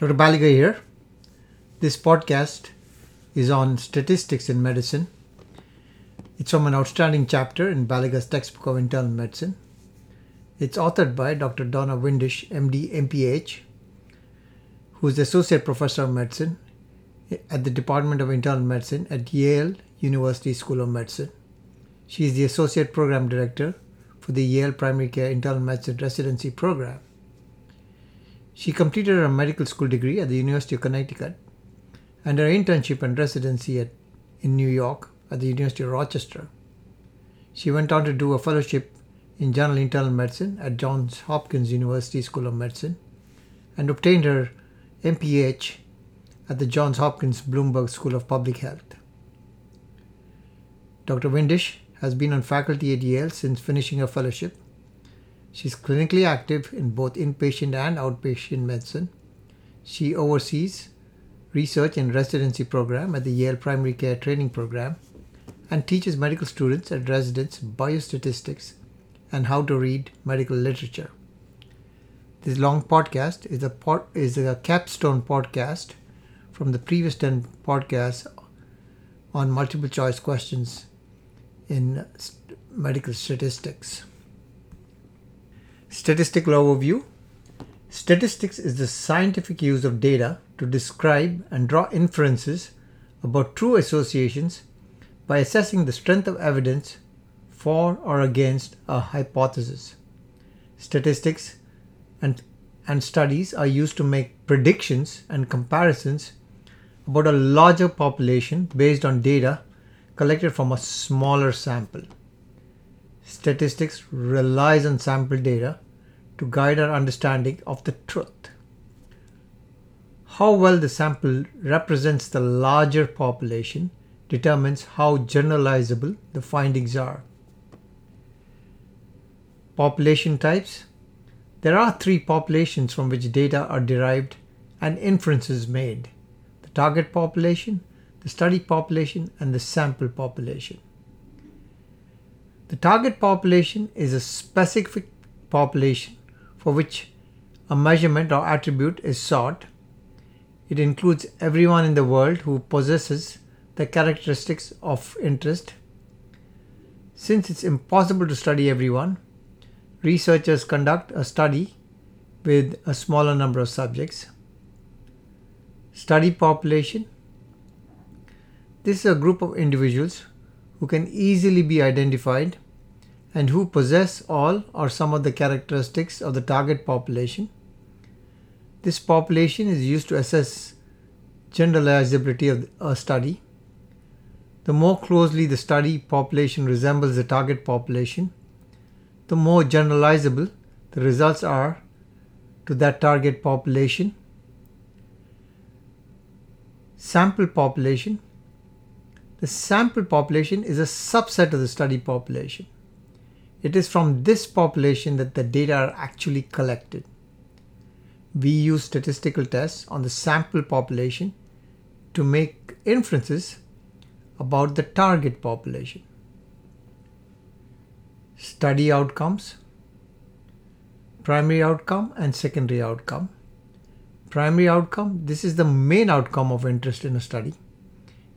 Dr. Baliga here. This podcast is on statistics in medicine. It's from an outstanding chapter in Baliga's textbook of internal medicine. It's authored by Dr. Donna Windish, MD, MPH, who is the Associate Professor of Medicine at the Department of Internal Medicine at Yale University School of Medicine. She is the Associate Program Director for the Yale Primary Care Internal Medicine Residency Program. She completed her medical school degree at the University of Connecticut and her internship and residency at, in New York at the University of Rochester. She went on to do a fellowship in general internal medicine at Johns Hopkins University School of Medicine and obtained her MPH at the Johns Hopkins Bloomberg School of Public Health. Dr. Windish has been on faculty at Yale since finishing her fellowship she is clinically active in both inpatient and outpatient medicine. She oversees research and residency program at the Yale Primary Care Training Program and teaches medical students and residents biostatistics and how to read medical literature. This long podcast is a pod, is a capstone podcast from the previous 10 podcasts on multiple choice questions in medical statistics. Statistical overview Statistics is the scientific use of data to describe and draw inferences about true associations by assessing the strength of evidence for or against a hypothesis. Statistics and, and studies are used to make predictions and comparisons about a larger population based on data collected from a smaller sample. Statistics relies on sample data to guide our understanding of the truth. How well the sample represents the larger population determines how generalizable the findings are. Population types There are three populations from which data are derived and inferences made the target population, the study population, and the sample population. The target population is a specific population for which a measurement or attribute is sought. It includes everyone in the world who possesses the characteristics of interest. Since it's impossible to study everyone, researchers conduct a study with a smaller number of subjects. Study population. This is a group of individuals who can easily be identified and who possess all or some of the characteristics of the target population. This population is used to assess generalizability of a study. The more closely the study population resembles the target population, the more generalizable the results are to that target population. Sample population the sample population is a subset of the study population. It is from this population that the data are actually collected. We use statistical tests on the sample population to make inferences about the target population. Study outcomes, primary outcome, and secondary outcome. Primary outcome this is the main outcome of interest in a study.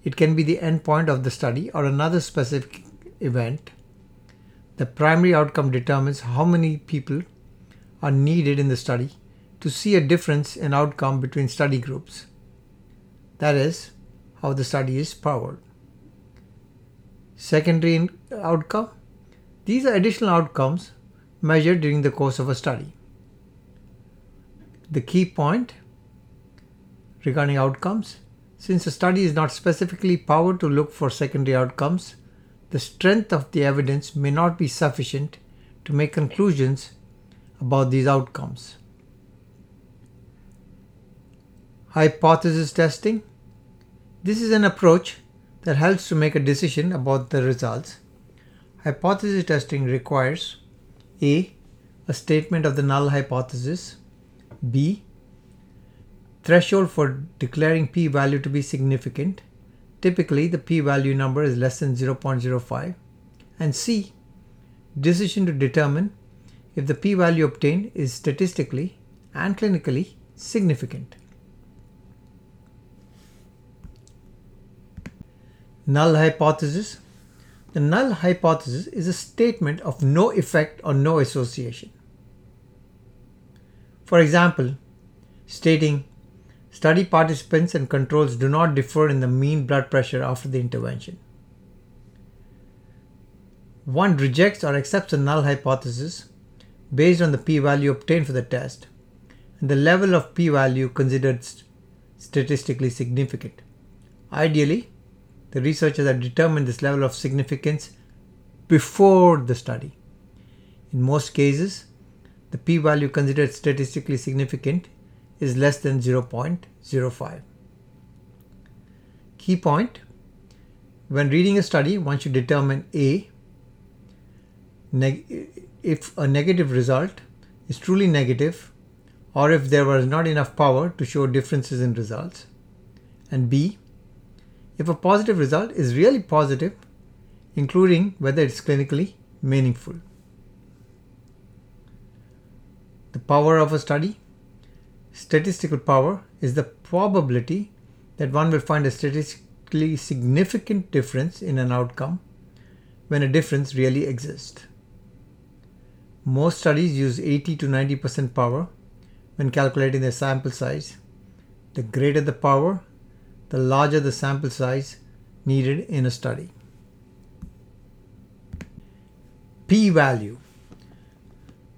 It can be the endpoint of the study or another specific event. The primary outcome determines how many people are needed in the study to see a difference in outcome between study groups. That is how the study is powered. Secondary uh, outcome these are additional outcomes measured during the course of a study. The key point regarding outcomes since a study is not specifically powered to look for secondary outcomes, the strength of the evidence may not be sufficient to make conclusions about these outcomes. Hypothesis testing. This is an approach that helps to make a decision about the results. Hypothesis testing requires A. A statement of the null hypothesis, B threshold for declaring p-value to be significant. Typically, the p-value number is less than 0.05. And C, decision to determine if the p-value obtained is statistically and clinically significant. Null hypothesis. The null hypothesis is a statement of no effect or no association. For example, stating study participants and controls do not differ in the mean blood pressure after the intervention. One rejects or accepts a null hypothesis based on the p-value obtained for the test and the level of p-value considered statistically significant. Ideally, the researchers have determined this level of significance before the study. In most cases, the p-value considered statistically significant is less than 0.05. Key point when reading a study, one should determine A. if a negative result is truly negative or if there was not enough power to show differences in results, and B if a positive result is really positive, including whether it's clinically meaningful. The power of a study. Statistical power is the probability that one will find a statistically significant difference in an outcome when a difference really exists. Most studies use 80 to 90% power when calculating their sample size. The greater the power, the larger the sample size needed in a study. P-value.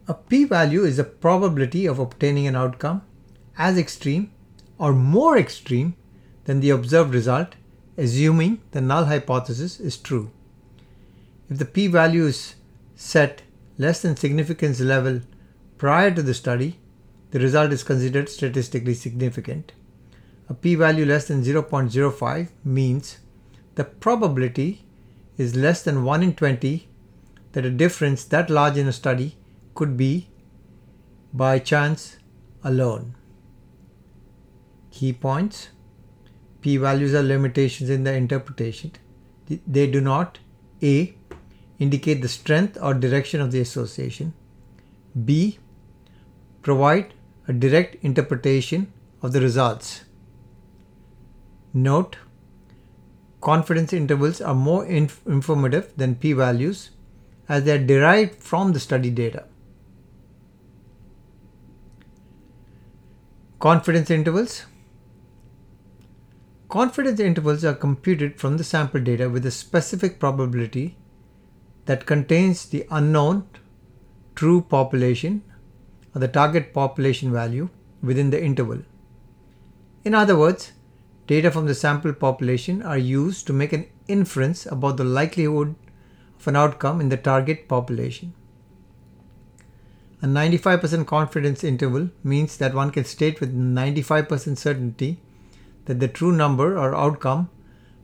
A p-value is the probability of obtaining an outcome as extreme or more extreme than the observed result assuming the null hypothesis is true. If the p-value is set less than significance level prior to the study, the result is considered statistically significant. A p-value less than 0.05 means the probability is less than 1 in 20 that a difference that large in a study could be by chance alone. Key points P values are limitations in the interpretation. They do not A. indicate the strength or direction of the association, B. provide a direct interpretation of the results. Note, confidence intervals are more inf- informative than p values as they are derived from the study data. Confidence intervals. Confidence intervals are computed from the sample data with a specific probability that contains the unknown true population or the target population value within the interval. In other words, data from the sample population are used to make an inference about the likelihood of an outcome in the target population. A 95% confidence interval means that one can state with 95% certainty that the true number or outcome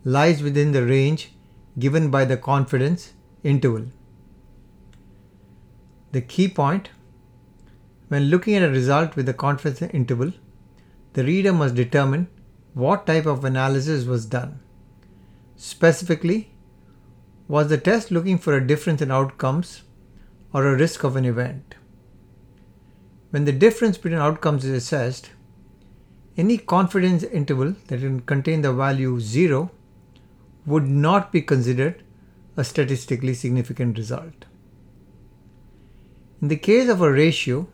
lies within the range given by the confidence interval. The key point when looking at a result with a confidence interval, the reader must determine what type of analysis was done. Specifically, was the test looking for a difference in outcomes or a risk of an event? When the difference between outcomes is assessed, any confidence interval that can contain the value 0 would not be considered a statistically significant result. In the case of a ratio,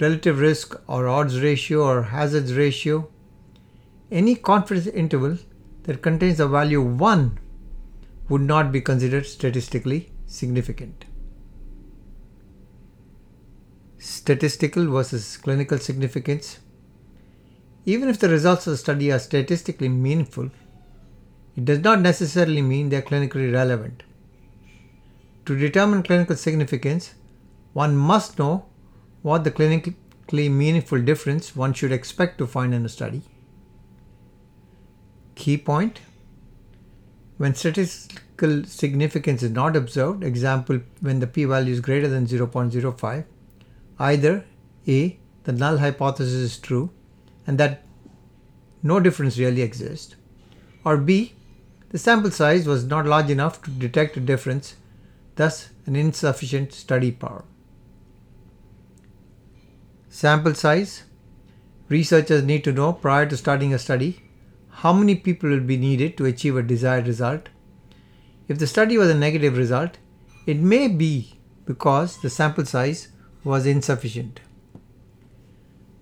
relative risk or odds ratio or hazards ratio, any confidence interval that contains the value 1 would not be considered statistically significant. Statistical versus clinical significance. Even if the results of the study are statistically meaningful, it does not necessarily mean they are clinically relevant. To determine clinical significance, one must know what the clinically meaningful difference one should expect to find in a study. Key point when statistical significance is not observed, example when the p value is greater than 0.05, either A, the null hypothesis is true and that no difference really exists, or B, the sample size was not large enough to detect a difference, thus an insufficient study power. Sample size. Researchers need to know prior to starting a study how many people will be needed to achieve a desired result. If the study was a negative result, it may be because the sample size was insufficient.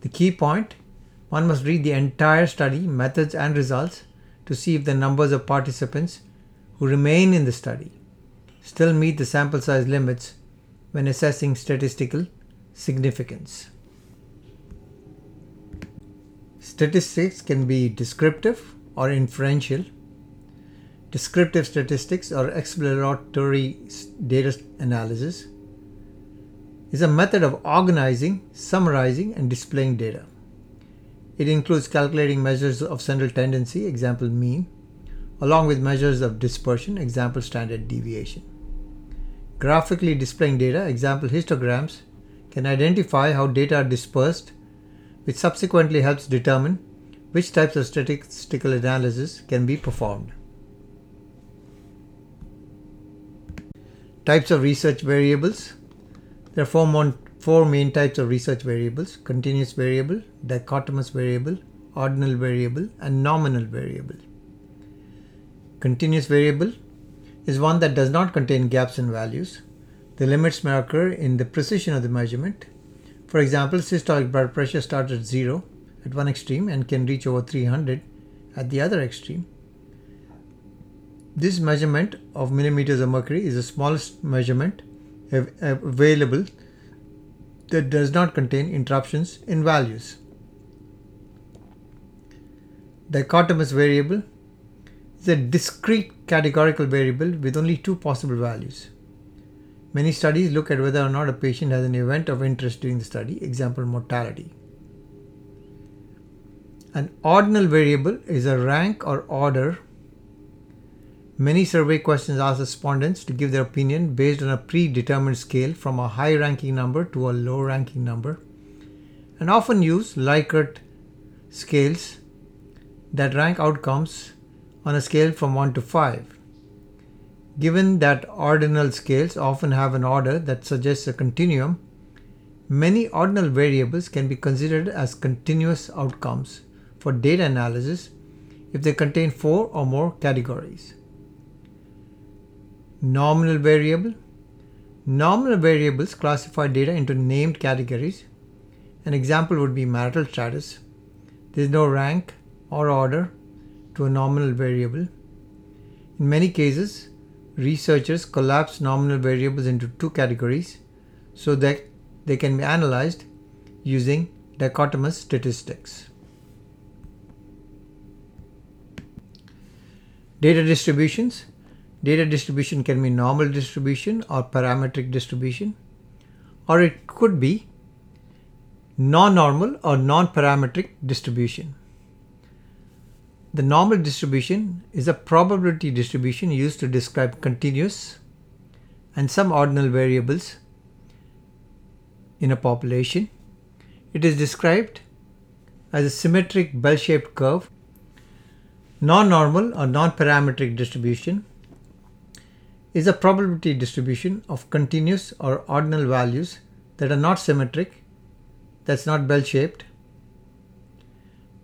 The key point one must read the entire study, methods, and results to see if the numbers of participants who remain in the study still meet the sample size limits when assessing statistical significance. Statistics can be descriptive or inferential. Descriptive statistics or exploratory data analysis is a method of organizing, summarizing, and displaying data. It includes calculating measures of central tendency, example mean, along with measures of dispersion, example standard deviation. Graphically displaying data, example histograms, can identify how data are dispersed which subsequently helps determine which types of statistical analysis can be performed. Types of research variables. There are four, four main types of research variables continuous variable, dichotomous variable, ordinal variable, and nominal variable. Continuous variable is one that does not contain gaps in values. The limits may occur in the precision of the measurement, for example, systolic blood pressure starts at 0 at one extreme and can reach over 300 at the other extreme. This measurement of millimeters of mercury is the smallest measurement available that does not contain interruptions in values. Dichotomous variable is a discrete categorical variable with only two possible values. Many studies look at whether or not a patient has an event of interest during the study, example mortality. An ordinal variable is a rank or order. Many survey questions ask respondents to give their opinion based on a predetermined scale from a high ranking number to a low ranking number and often use Likert scales that rank outcomes on a scale from 1 to 5. Given that ordinal scales often have an order that suggests a continuum, many ordinal variables can be considered as continuous outcomes for data analysis if they contain four or more categories. Nominal variable. Nominal variables classify data into named categories. An example would be marital status. There is no rank or order to a nominal variable. In many cases, researchers collapse nominal variables into two categories so that they can be analyzed using dichotomous statistics. Data distributions. Data distribution can be normal distribution or parametric distribution, or it could be non-normal or non-parametric distribution. The normal distribution is a probability distribution used to describe continuous and some ordinal variables in a population. It is described as a symmetric bell-shaped curve. Non-normal or non-parametric distribution is a probability distribution of continuous or ordinal values that are not symmetric, that's not bell-shaped,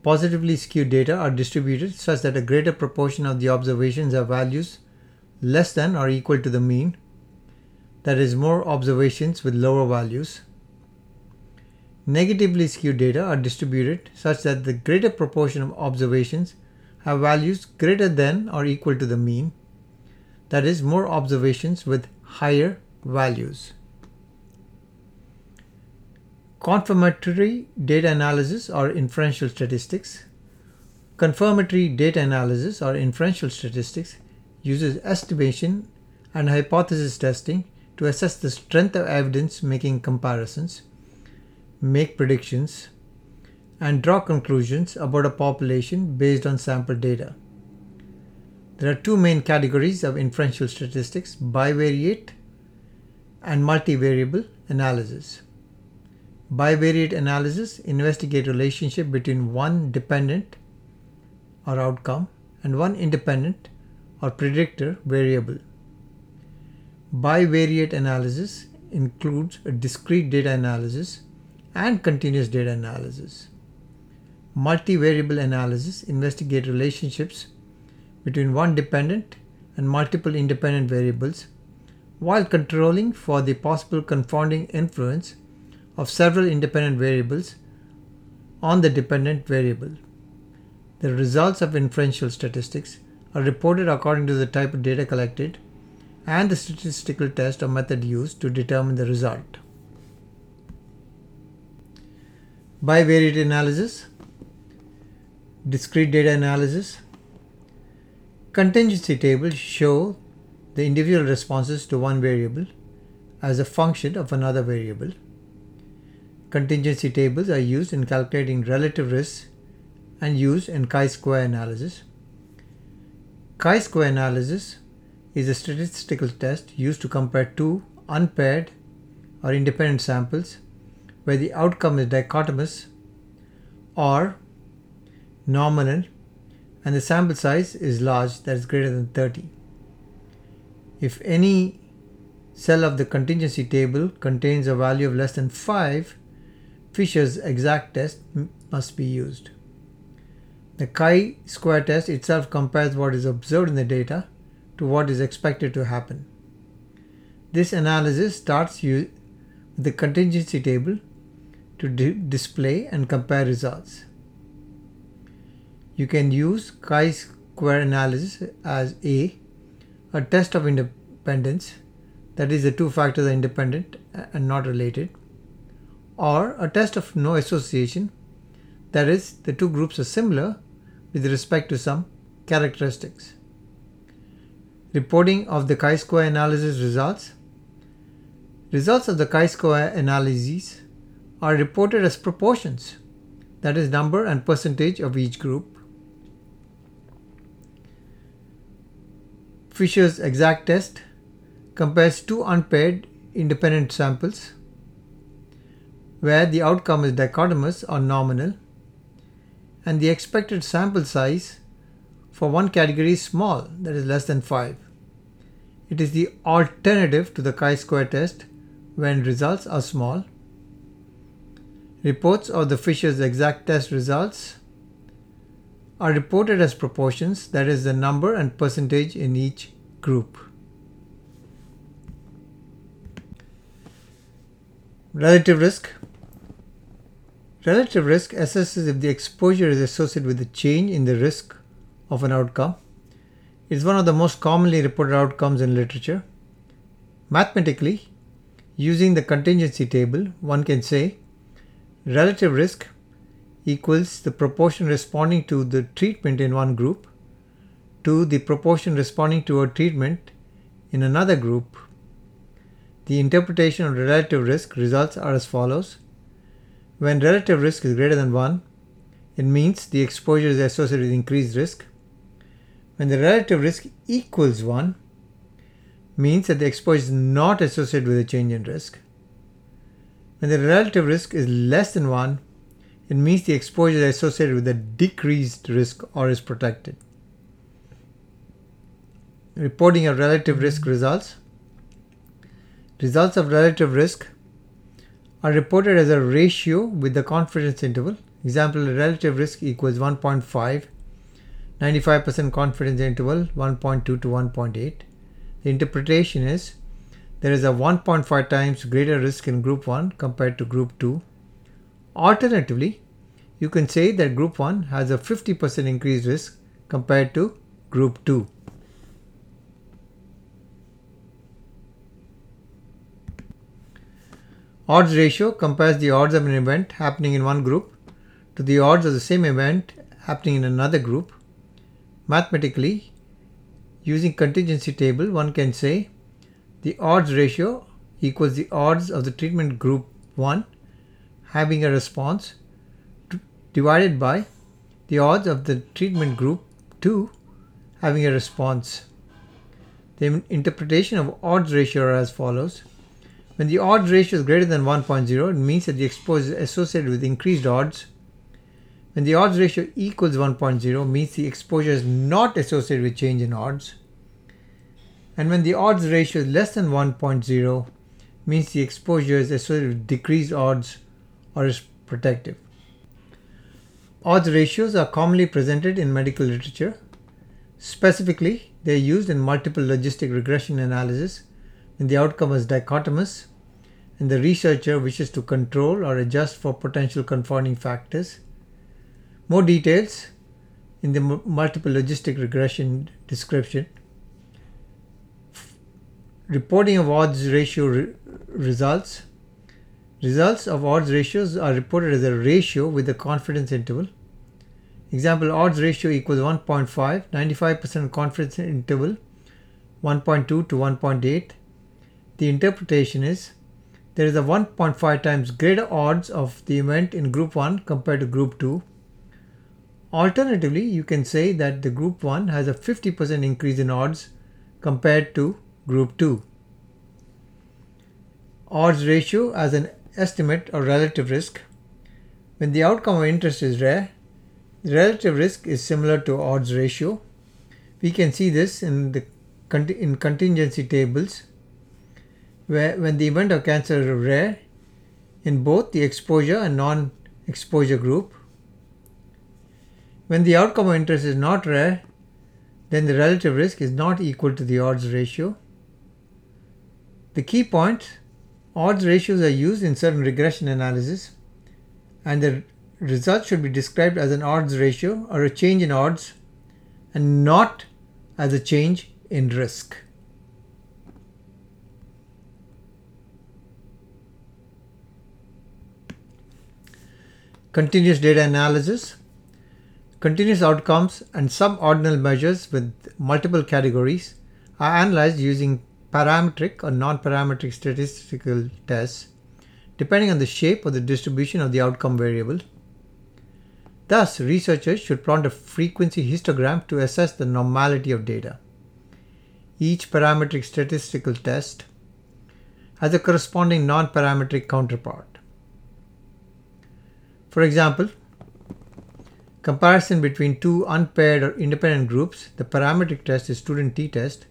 Positively skewed data are distributed such that a greater proportion of the observations have values less than or equal to the mean, that is, more observations with lower values. Negatively skewed data are distributed such that the greater proportion of observations have values greater than or equal to the mean, that is, more observations with higher values. Confirmatory data analysis or inferential statistics. Confirmatory data analysis or inferential statistics uses estimation and hypothesis testing to assess the strength of evidence making comparisons, make predictions, and draw conclusions about a population based on sample data. There are two main categories of inferential statistics bivariate and multivariable analysis. Bivariate analysis investigate relationship between one dependent or outcome and one independent or predictor variable. Bivariate analysis includes a discrete data analysis and continuous data analysis. multivariable analysis investigate relationships between one dependent and multiple independent variables while controlling for the possible confounding influence of several independent variables on the dependent variable. The results of inferential statistics are reported according to the type of data collected and the statistical test or method used to determine the result. Bivariate analysis, discrete data analysis, contingency tables show the individual responses to one variable as a function of another variable. Contingency tables are used in calculating relative risks and used in chi-square analysis. Chi-square analysis is a statistical test used to compare two unpaired or independent samples where the outcome is dichotomous or nominal and the sample size is large that is greater than 30. If any cell of the contingency table contains a value of less than 5, Fisher's exact test must be used. The chi-square test itself compares what is observed in the data to what is expected to happen. This analysis starts with the contingency table to display and compare results. You can use chi-square analysis as A a test of independence, that is, the two factors are independent and not related, or a test of no association, that is, the two groups are similar with respect to some characteristics. Reporting of the chi-square analysis results. Results of the chi-square analyses are reported as proportions, that is, number and percentage of each group. Fisher's exact test compares two unpaired independent samples where the outcome is dichotomous or nominal and the expected sample size for one category is small, that is less than 5. It is the alternative to the chi-square test when results are small. Reports of the Fisher's exact test results are reported as proportions, that is, the number and percentage in each group. Relative risk. Relative risk assesses if the exposure is associated with a change in the risk of an outcome. It's one of the most commonly reported outcomes in literature. Mathematically, using the contingency table, one can say relative risk equals the proportion responding to the treatment in one group to the proportion responding to a treatment in another group. The interpretation of relative risk results are as follows. When relative risk is greater than 1, it means the exposure is associated with increased risk. When the relative risk equals 1, means that the exposure is not associated with a change in risk. When the relative risk is less than 1, it means the exposure associated with a decreased risk or is protected. Reporting of relative risk results. Results of relative risk are reported as a ratio with the confidence interval. Example, relative risk equals 1.5, 95% confidence interval 1.2 to 1.8. The interpretation is there is a 1.5 times greater risk in group 1 compared to group 2 Alternatively, you can say that group 1 has a 50% increased risk compared to group 2. Odds ratio compares the odds of an event happening in one group to the odds of the same event happening in another group. Mathematically, using contingency table, one can say the odds ratio equals the odds of the treatment group 1 having a response divided by the odds of the treatment group 2 having a response. The interpretation of odds ratio are as follows. When the odds ratio is greater than 1.0, it means that the exposure is associated with increased odds. When the odds ratio equals 1.0, means the exposure is not associated with change in odds. And when the odds ratio is less than 1.0, means the exposure is associated with decreased odds or is protective. Odds ratios are commonly presented in medical literature. Specifically, they are used in multiple logistic regression analysis when the outcome is dichotomous and the researcher wishes to control or adjust for potential confounding factors. More details in the multiple logistic regression description. Reporting of odds ratio re- results. Results of odds ratios are reported as a ratio with a confidence interval. Example odds ratio equals 1.5, 95% confidence interval 1.2 to 1.8. The interpretation is there is a 1.5 times greater odds of the event in group 1 compared to group 2. Alternatively, you can say that the group 1 has a 50% increase in odds compared to group 2. Odds ratio as an estimate or relative risk. When the outcome of interest is rare, the relative risk is similar to odds ratio. We can see this in the in contingency tables where when the event of cancer is rare in both the exposure and non-exposure group. When the outcome of interest is not rare, then the relative risk is not equal to the odds ratio. The key point, odds ratios are used in certain regression analysis and the result should be described as an odds ratio or a change in odds and not as a change in risk. Continuous data analysis. Continuous outcomes and subordinal measures with multiple categories are analyzed using parametric or non-parametric statistical tests depending on the shape or the distribution of the outcome variable. Thus, researchers should plot a frequency histogram to assess the normality of data. Each parametric statistical test has a corresponding non-parametric counterpart. For example, comparison between two unpaired or independent groups, the parametric test is student t-test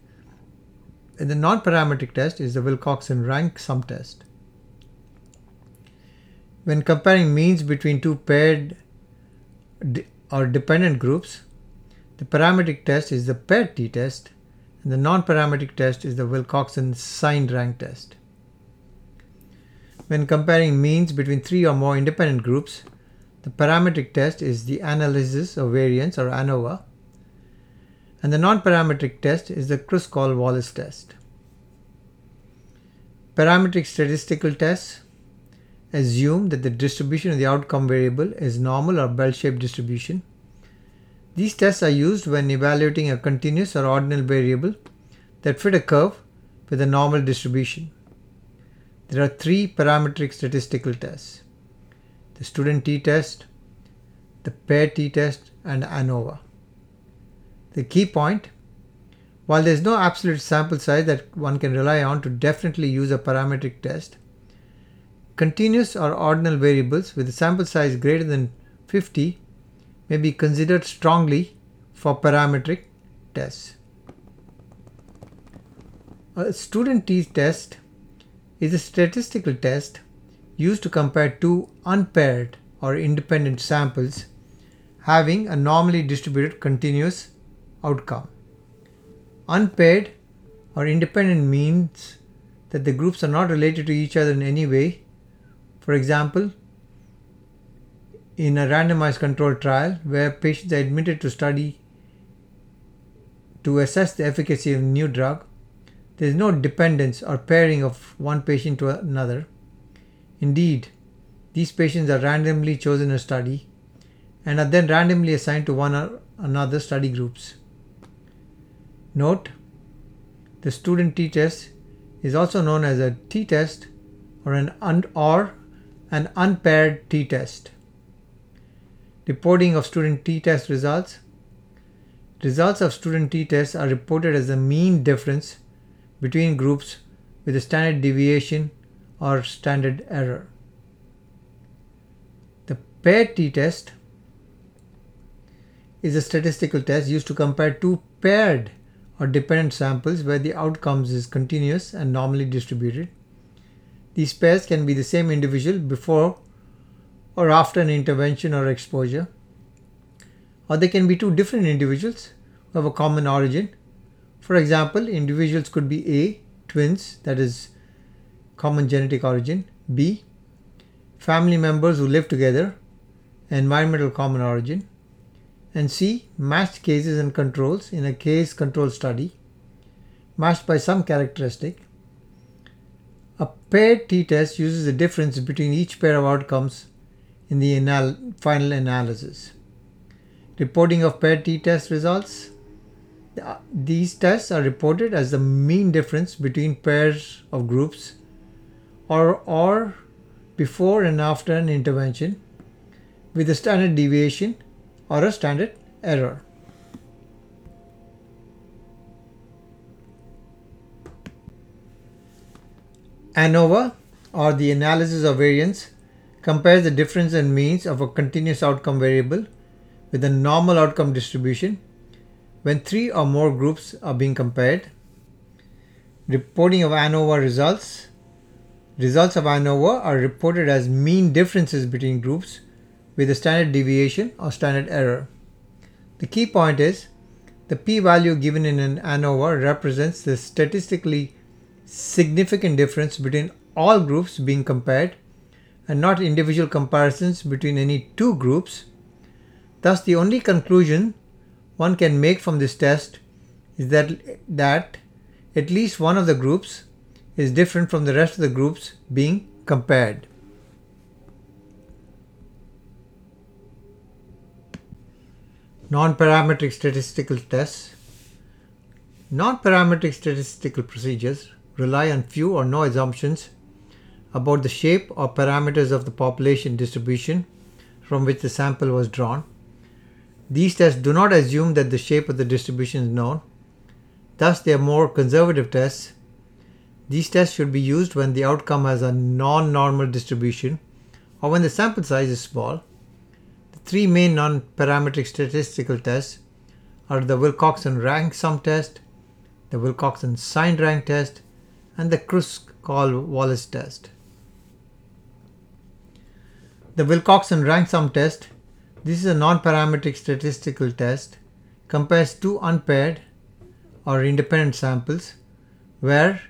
the non-parametric test is the Wilcoxon rank sum test. When comparing means between two paired or dependent groups, the parametric test is the paired t-test and the non-parametric test is the Wilcoxon signed rank test. When comparing means between three or more independent groups, the parametric test is the analysis of variance or ANOVA, and the non-parametric test is the Kruskal-Wallis test. Parametric statistical tests assume that the distribution of the outcome variable is normal or bell-shaped distribution. These tests are used when evaluating a continuous or ordinal variable that fit a curve with a normal distribution. There are three parametric statistical tests the student t-test, the pair t-test, and ANOVA. The key point while there is no absolute sample size that one can rely on to definitely use a parametric test, continuous or ordinal variables with a sample size greater than 50 may be considered strongly for parametric tests. A student t-test is a statistical test used to compare two unpaired or independent samples having a normally distributed continuous outcome. Unpaired or independent means that the groups are not related to each other in any way. For example, in a randomized controlled trial where patients are admitted to study to assess the efficacy of a new drug, there is no dependence or pairing of one patient to another. Indeed, these patients are randomly chosen a study and are then randomly assigned to one or another study groups. Note, the student t-test is also known as a t-test or an un- or an unpaired t-test. Reporting of student t-test results. Results of student t-tests are reported as the mean difference between groups with a standard deviation or standard error. The paired t-test is a statistical test used to compare two paired or dependent samples where the outcomes is continuous and normally distributed. These pairs can be the same individual before or after an intervention or exposure. or they can be two different individuals who have a common origin. For example, individuals could be A, twins, that is common genetic origin, B, family members who live together, environmental common origin, and see matched cases and controls in a case control study, matched by some characteristic. A paired t-test uses the difference between each pair of outcomes in the anal- final analysis. Reporting of paired t-test results. Uh, these tests are reported as the mean difference between pairs of groups or, or before and after an intervention with a standard deviation or a standard error. ANOVA or the analysis of variance compares the difference in means of a continuous outcome variable with a normal outcome distribution when three or more groups are being compared. Reporting of ANOVA results. Results of ANOVA are reported as mean differences between groups with a standard deviation or standard error. The key point is the p-value given in an ANOVA represents the statistically significant difference between all groups being compared and not individual comparisons between any two groups. Thus, the only conclusion one can make from this test is that, that at least one of the groups is different from the rest of the groups being compared. Non-parametric statistical tests. Non-parametric statistical procedures rely on few or no assumptions about the shape or parameters of the population distribution from which the sample was drawn. These tests do not assume that the shape of the distribution is known. Thus, they are more conservative tests. These tests should be used when the outcome has a non-normal distribution or when the sample size is small. Three main non-parametric statistical tests are the Wilcoxon rank sum test, the Wilcoxon signed rank test, and the Kruskal-Wallis test. The Wilcoxon rank sum test, this is a non-parametric statistical test, compares two unpaired or independent samples where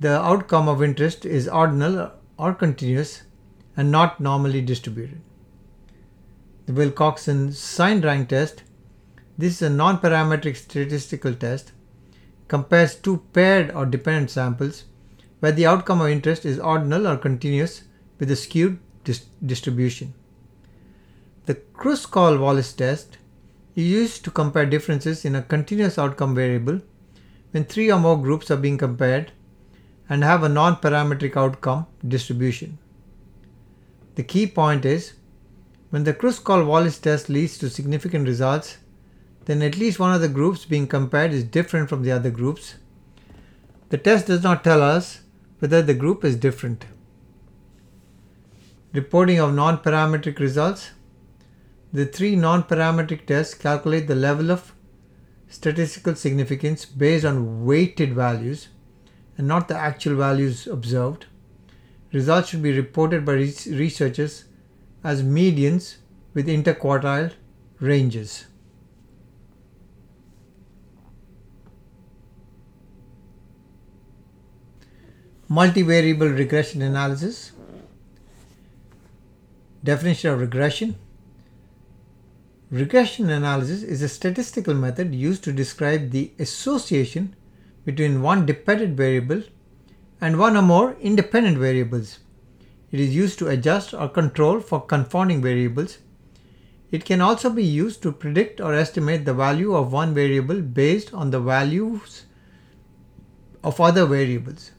the outcome of interest is ordinal or continuous and not normally distributed. The Wilcoxon signed rank test, this is a non-parametric statistical test compares two paired or dependent samples where the outcome of interest is ordinal or continuous with a skewed dis- distribution. The Kruskal-Wallis test is used to compare differences in a continuous outcome variable when three or more groups are being compared and have a non-parametric outcome distribution. The key point is when the Kruskal-Wallis test leads to significant results then at least one of the groups being compared is different from the other groups. The test does not tell us whether the group is different. Reporting of non-parametric results. The three non-parametric tests calculate the level of statistical significance based on weighted values and not the actual values observed. Results should be reported by researchers as medians with interquartile ranges. multivariable regression analysis. Definition of regression. Regression analysis is a statistical method used to describe the association between one dependent variable and one or more independent variables. It is used to adjust or control for confounding variables. It can also be used to predict or estimate the value of one variable based on the values of other variables.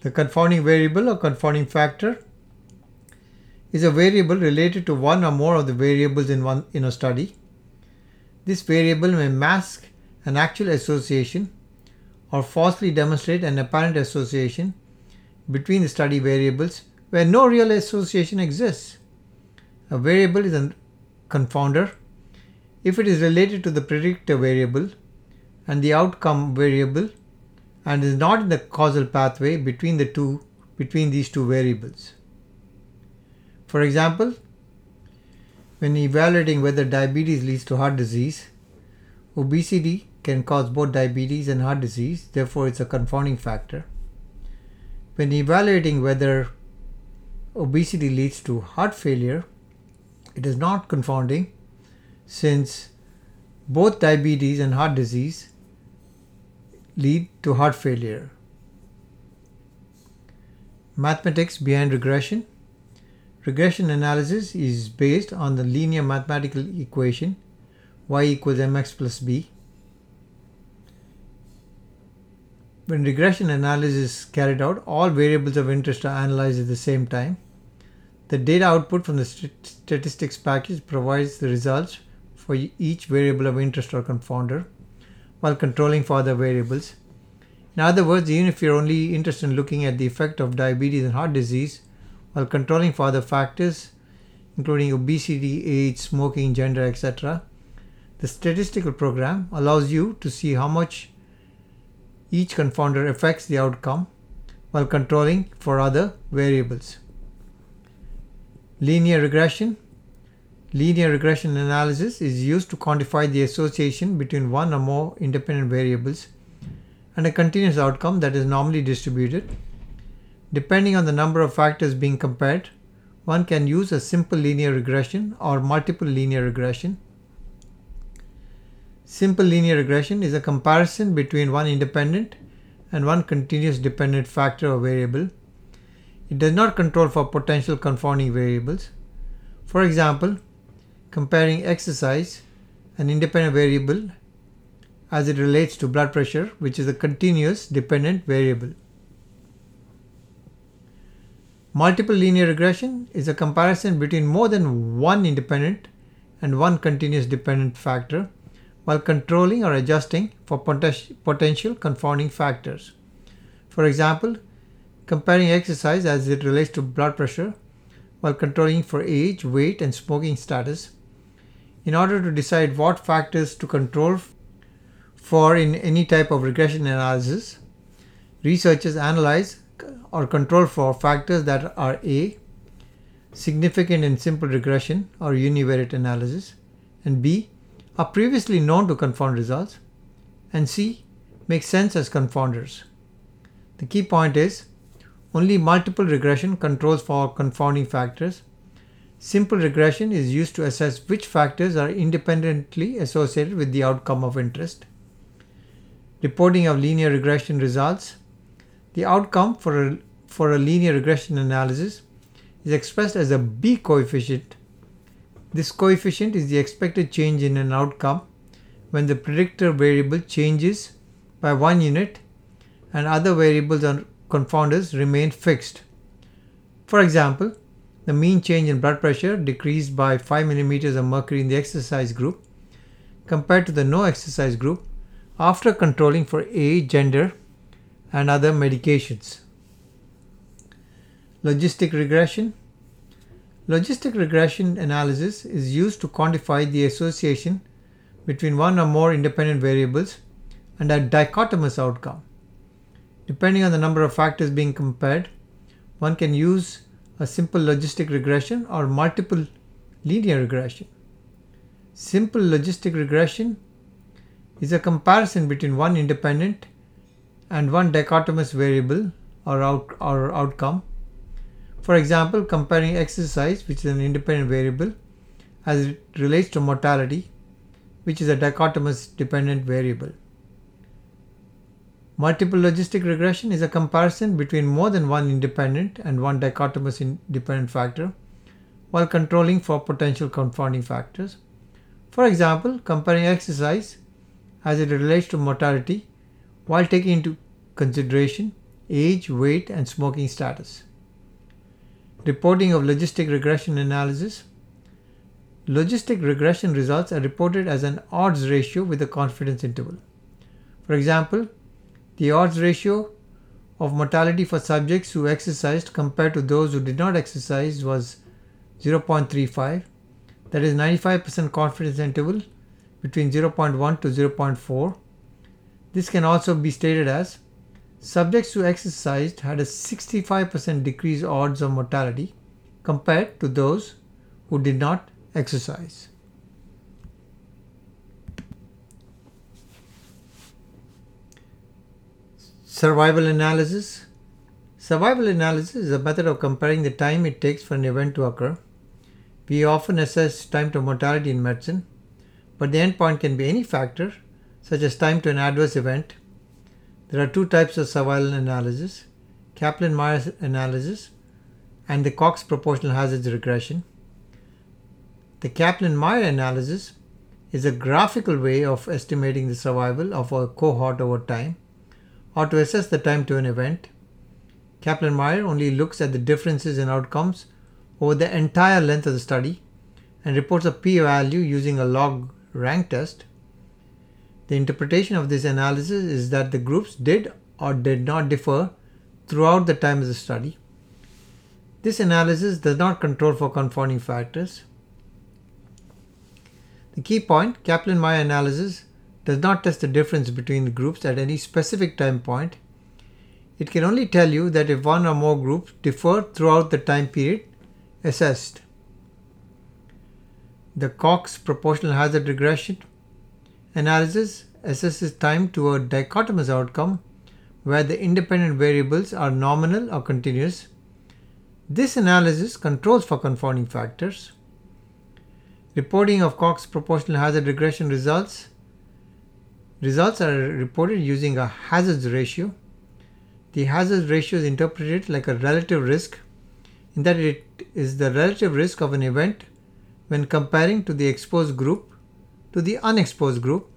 The confounding variable or confounding factor is a variable related to one or more of the variables in one in a study. This variable may mask an actual association or falsely demonstrate an apparent association between the study variables where no real association exists. A variable is a confounder if it is related to the predictor variable and the outcome variable and is not in the causal pathway between the two between these two variables. For example, When evaluating whether diabetes leads to heart disease, obesity can cause both diabetes and heart disease, therefore, it's a confounding factor. When evaluating whether obesity leads to heart failure, it is not confounding since both diabetes and heart disease lead to heart failure. Mathematics behind regression. Regression analysis is based on the linear mathematical equation y equals mx plus b. When regression analysis is carried out, all variables of interest are analyzed at the same time. The data output from the st- statistics package provides the results for each variable of interest or confounder while controlling for other variables. In other words, even if you're only interested in looking at the effect of diabetes and heart disease while controlling for other factors, including obesity, age, smoking, gender, etc., the statistical program allows you to see how much each confounder affects the outcome while controlling for other variables. Linear regression. Linear regression analysis is used to quantify the association between one or more independent variables and a continuous outcome that is normally distributed. Depending on the number of factors being compared, one can use a simple linear regression or multiple linear regression. Simple linear regression is a comparison between one independent and one continuous dependent factor or variable. It does not control for potential confounding variables. For example, comparing exercise, an independent variable, as it relates to blood pressure, which is a continuous dependent variable. Multiple linear regression is a comparison between more than one independent and one continuous dependent factor while controlling or adjusting for potential confounding factors. For example, comparing exercise as it relates to blood pressure while controlling for age, weight, and smoking status in order to decide what factors to control for in any type of regression analysis. Researchers analyze or control for factors that are A. significant in simple regression or univariate analysis, and B. are previously known to confound results, and C. make sense as confounders. The key point is only multiple regression controls for confounding factors. Simple regression is used to assess which factors are independently associated with the outcome of interest. Reporting of linear regression results the outcome for a, for a linear regression analysis is expressed as a B coefficient. This coefficient is the expected change in an outcome when the predictor variable changes by one unit and other variables and confounders remain fixed. For example, the mean change in blood pressure decreased by 5 millimeters of mercury in the exercise group compared to the no exercise group after controlling for age, gender, and other medications. Logistic regression. Logistic regression analysis is used to quantify the association between one or more independent variables and a dichotomous outcome. Depending on the number of factors being compared, one can use a simple logistic regression or multiple linear regression. Simple logistic regression is a comparison between one independent and one dichotomous variable or, out, or outcome. For example, comparing exercise, which is an independent variable, as it relates to mortality, which is a dichotomous dependent variable. Multiple logistic regression is a comparison between more than one independent and one dichotomous independent factor while controlling for potential confounding factors. For example, comparing exercise as it relates to mortality while taking into consideration age, weight, and smoking status. Reporting of logistic regression analysis. Logistic regression results are reported as an odds ratio with a confidence interval. For example, the odds ratio of mortality for subjects who exercised compared to those who did not exercise was 0.35 that is 95% confidence interval between 0.1 to 0.4. This can also be stated as subjects who exercised had a 65% decrease odds of mortality compared to those who did not exercise. Survival analysis. Survival analysis is a method of comparing the time it takes for an event to occur. We often assess time to mortality in medicine, but the endpoint can be any factor, such as time to an adverse event. There are two types of survival analysis Kaplan Meier analysis and the Cox proportional hazards regression. The Kaplan Meier analysis is a graphical way of estimating the survival of a cohort over time or to assess the time to an event. Kaplan Meier only looks at the differences in outcomes over the entire length of the study and reports a p value using a log rank test. The interpretation of this analysis is that the groups did or did not differ throughout the time of the study. This analysis does not control for confounding factors. The key point Kaplan Meier analysis does not test the difference between the groups at any specific time point. It can only tell you that if one or more groups differ throughout the time period assessed. The Cox proportional hazard regression analysis assesses time to a dichotomous outcome where the independent variables are nominal or continuous. This analysis controls for confounding factors. Reporting of Cox proportional hazard regression results Results are reported using a hazards ratio. The hazards ratio is interpreted like a relative risk in that it is the relative risk of an event when comparing to the exposed group to the unexposed group.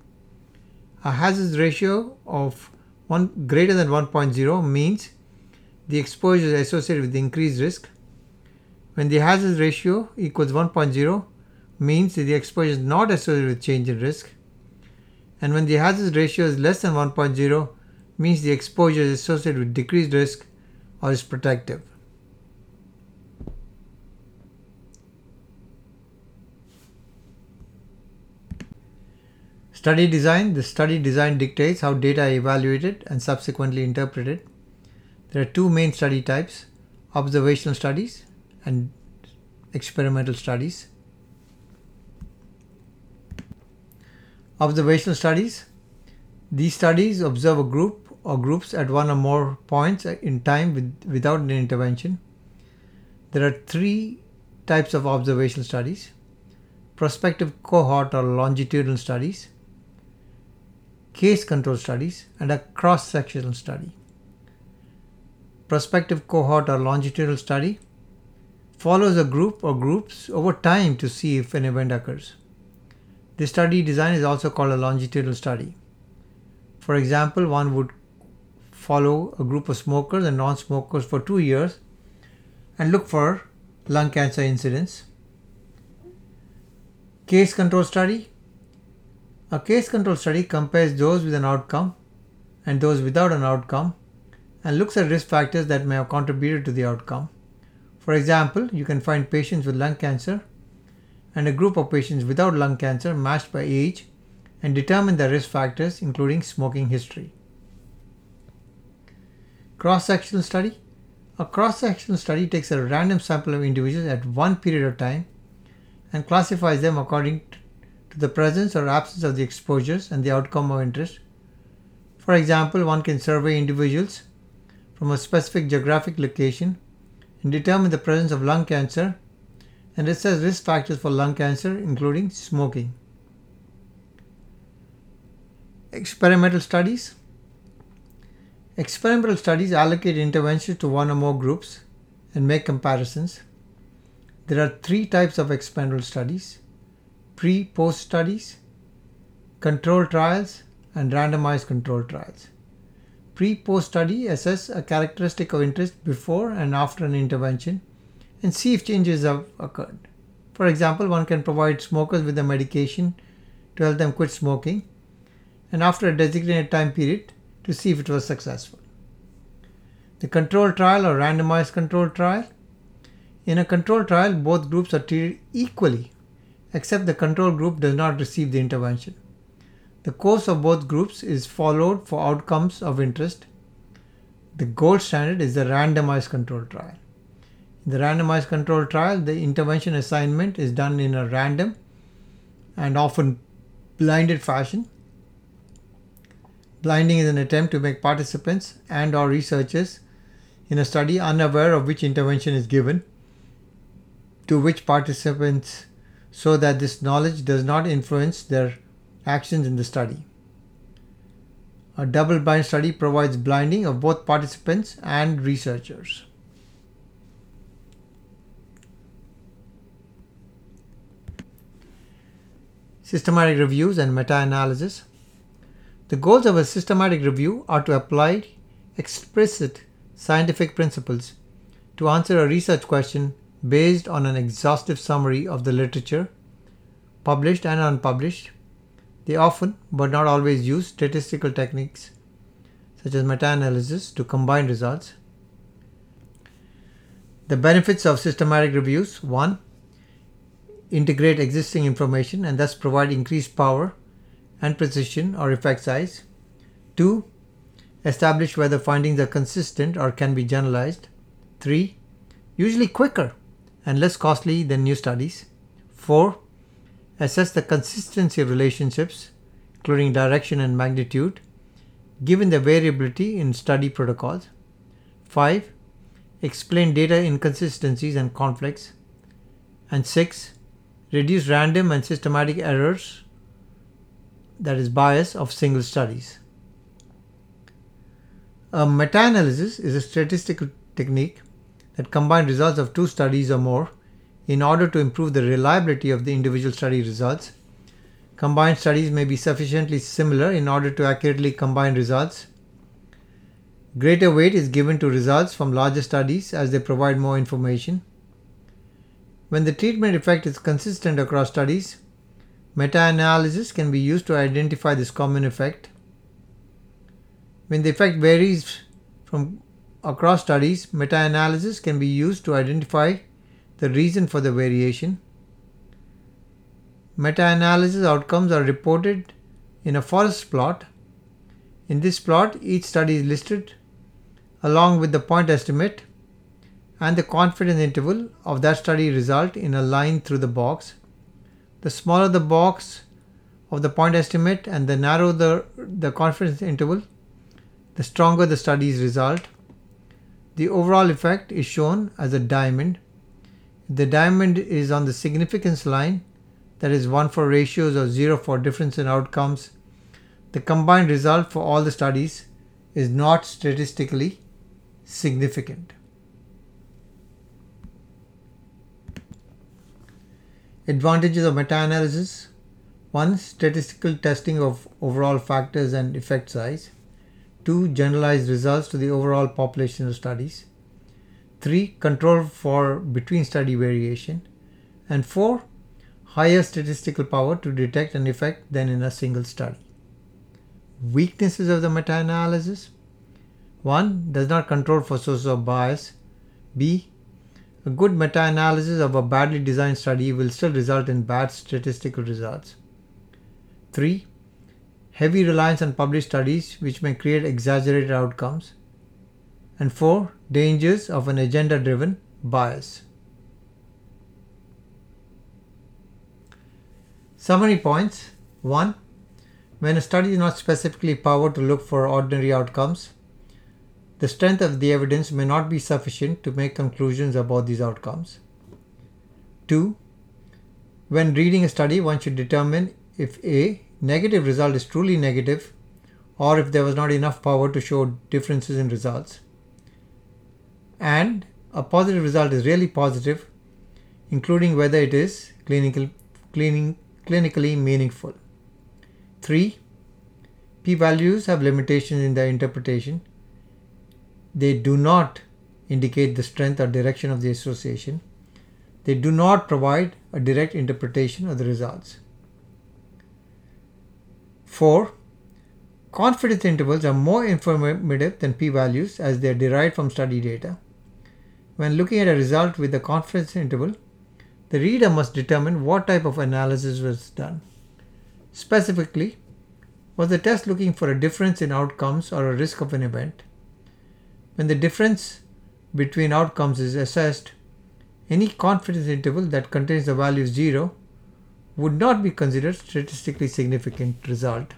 A hazards ratio of one greater than 1.0 means the exposure is associated with increased risk. When the hazards ratio equals 1.0 means the exposure is not associated with change in risk and when the hazard ratio is less than 1.0 means the exposure is associated with decreased risk or is protective. Study design. The study design dictates how data are evaluated and subsequently interpreted. There are two main study types observational studies and experimental studies. Observational studies. These studies observe a group or groups at one or more points in time with, without an intervention. There are three types of observational studies prospective cohort or longitudinal studies, case control studies, and a cross sectional study. Prospective cohort or longitudinal study follows a group or groups over time to see if an event occurs. This study design is also called a longitudinal study. For example, one would follow a group of smokers and non smokers for two years and look for lung cancer incidence. Case control study. A case control study compares those with an outcome and those without an outcome and looks at risk factors that may have contributed to the outcome. For example, you can find patients with lung cancer and a group of patients without lung cancer matched by age and determine the risk factors including smoking history. Cross-sectional study. A cross-sectional study takes a random sample of individuals at one period of time and classifies them according to the presence or absence of the exposures and the outcome of interest. For example, one can survey individuals from a specific geographic location and determine the presence of lung cancer and says risk factors for lung cancer, including smoking. Experimental studies. Experimental studies allocate interventions to one or more groups and make comparisons. There are three types of experimental studies pre post studies, control trials, and randomized control trials. Pre post study assess a characteristic of interest before and after an intervention and see if changes have occurred. For example, one can provide smokers with a medication to help them quit smoking and after a designated time period to see if it was successful. The control trial or randomized control trial. In a control trial, both groups are treated equally except the control group does not receive the intervention. The course of both groups is followed for outcomes of interest. The gold standard is the randomized control trial. In the randomized control trial, the intervention assignment is done in a random and often blinded fashion. Blinding is an attempt to make participants and or researchers in a study unaware of which intervention is given to which participants so that this knowledge does not influence their actions in the study. A double blind study provides blinding of both participants and researchers. Systematic reviews and meta analysis. The goals of a systematic review are to apply explicit scientific principles to answer a research question based on an exhaustive summary of the literature, published and unpublished. They often, but not always, use statistical techniques such as meta analysis to combine results. The benefits of systematic reviews 1. Integrate existing information and thus provide increased power and precision or effect size. 2. Establish whether findings are consistent or can be generalized. 3. Usually quicker and less costly than new studies. 4. Assess the consistency of relationships, including direction and magnitude, given the variability in study protocols. 5. Explain data inconsistencies and conflicts. And 6. Reduce random and systematic errors, that is, bias of single studies. A meta analysis is a statistical technique that combines results of two studies or more in order to improve the reliability of the individual study results. Combined studies may be sufficiently similar in order to accurately combine results. Greater weight is given to results from larger studies as they provide more information. When the treatment effect is consistent across studies, meta analysis can be used to identify this common effect. When the effect varies from across studies, meta analysis can be used to identify the reason for the variation. Meta analysis outcomes are reported in a forest plot. In this plot, each study is listed along with the point estimate and the confidence interval of that study result in a line through the box. The smaller the box of the point estimate and the narrower the, the confidence interval, the stronger the study's result. The overall effect is shown as a diamond. The diamond is on the significance line, that is 1 for ratios or 0 for difference in outcomes. The combined result for all the studies is not statistically significant. Advantages of meta analysis 1. Statistical testing of overall factors and effect size. 2. Generalized results to the overall population of studies. 3. Control for between study variation. And 4. Higher statistical power to detect an effect than in a single study. Weaknesses of the meta analysis 1. Does not control for sources of bias. B. A good meta analysis of a badly designed study will still result in bad statistical results. 3 heavy reliance on published studies which may create exaggerated outcomes, and 4. Dangers of an agenda driven bias. Summary points 1. When a study is not specifically powered to look for ordinary outcomes, the strength of the evidence may not be sufficient to make conclusions about these outcomes. 2. When reading a study, one should determine if A negative result is truly negative or if there was not enough power to show differences in results. And a positive result is really positive, including whether it is clinical, cleaning, clinically meaningful. 3. P values have limitations in their interpretation. They do not indicate the strength or direction of the association. They do not provide a direct interpretation of the results. 4. Confidence intervals are more informative than p-values as they are derived from study data. When looking at a result with a confidence interval, the reader must determine what type of analysis was done. Specifically, was the test looking for a difference in outcomes or a risk of an event? When the difference between outcomes is assessed, any confidence interval that contains the value 0 would not be considered statistically significant result.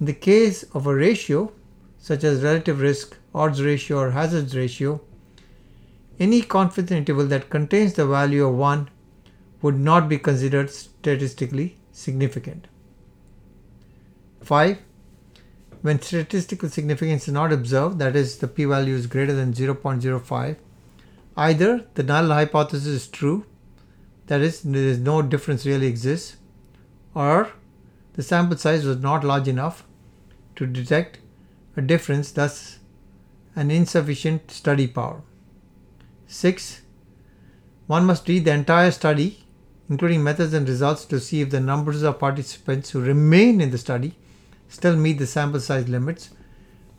In the case of a ratio, such as relative risk, odds ratio or hazards ratio, any confidence interval that contains the value of 1 would not be considered statistically significant. 5. When statistical significance is not observed, that is, the p value is greater than 0.05, either the null hypothesis is true, that is, there is no difference really exists, or the sample size was not large enough to detect a difference, thus, an insufficient study power. 6. One must read the entire study, including methods and results, to see if the numbers of participants who remain in the study still meet the sample size limits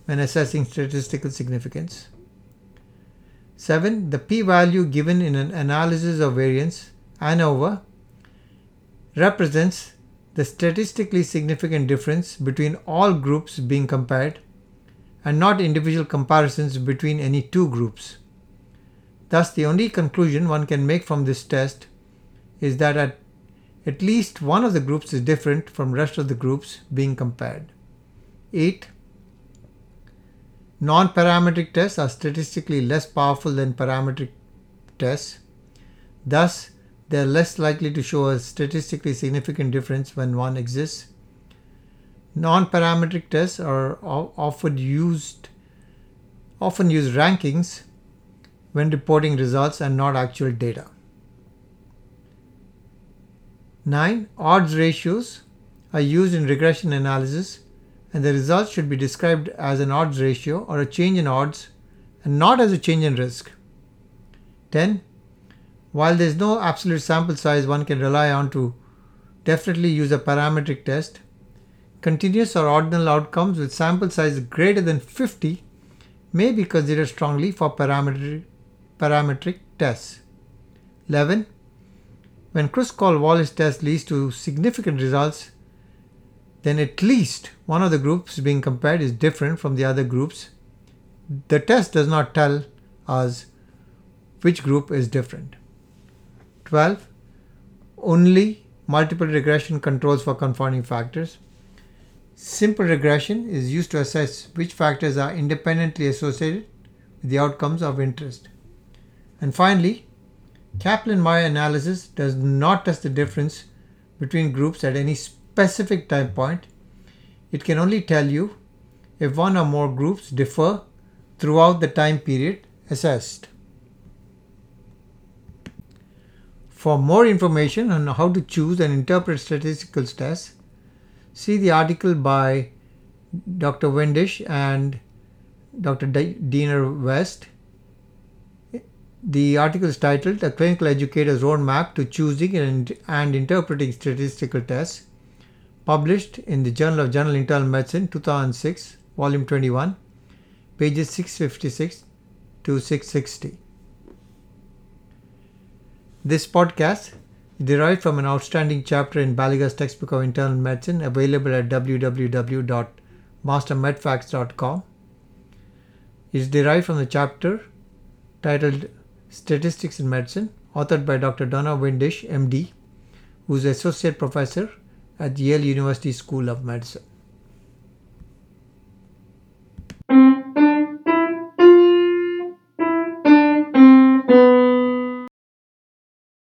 when assessing statistical significance. 7. The p value given in an analysis of variance ANOVA represents the statistically significant difference between all groups being compared and not individual comparisons between any two groups. Thus, the only conclusion one can make from this test is that at, at least one of the groups is different from rest of the groups being compared. 8. Non-parametric tests are statistically less powerful than parametric tests. Thus, they are less likely to show a statistically significant difference when one exists. Non-parametric tests are often used often use rankings when reporting results and not actual data. 9. Odds ratios are used in regression analysis and the results should be described as an odds ratio or a change in odds and not as a change in risk. 10. While there is no absolute sample size one can rely on to definitely use a parametric test, continuous or ordinal outcomes with sample size greater than 50 may be considered strongly for parametric parametric tests. 11. When Kruskal-Wallis test leads to significant results, then at least one of the groups being compared is different from the other groups. The test does not tell us which group is different. 12. Only multiple regression controls for confounding factors. Simple regression is used to assess which factors are independently associated with the outcomes of interest. And finally, Kaplan-Meier analysis does not test the difference between groups at any specific time point. It can only tell you if one or more groups differ throughout the time period assessed. For more information on how to choose and interpret statistical tests, see the article by Dr. Windish and Dr. Diener West the article is titled A Clinical Educator's Roadmap to Choosing and, and Interpreting Statistical Tests, published in the Journal of General Internal Medicine 2006, volume 21, pages 656 to 660. This podcast is derived from an outstanding chapter in Baliga's textbook of internal medicine available at www.mastermedfacts.com. It is derived from the chapter titled Statistics in Medicine, authored by Dr. Donna Windish, MD, who is Associate Professor at Yale University School of Medicine.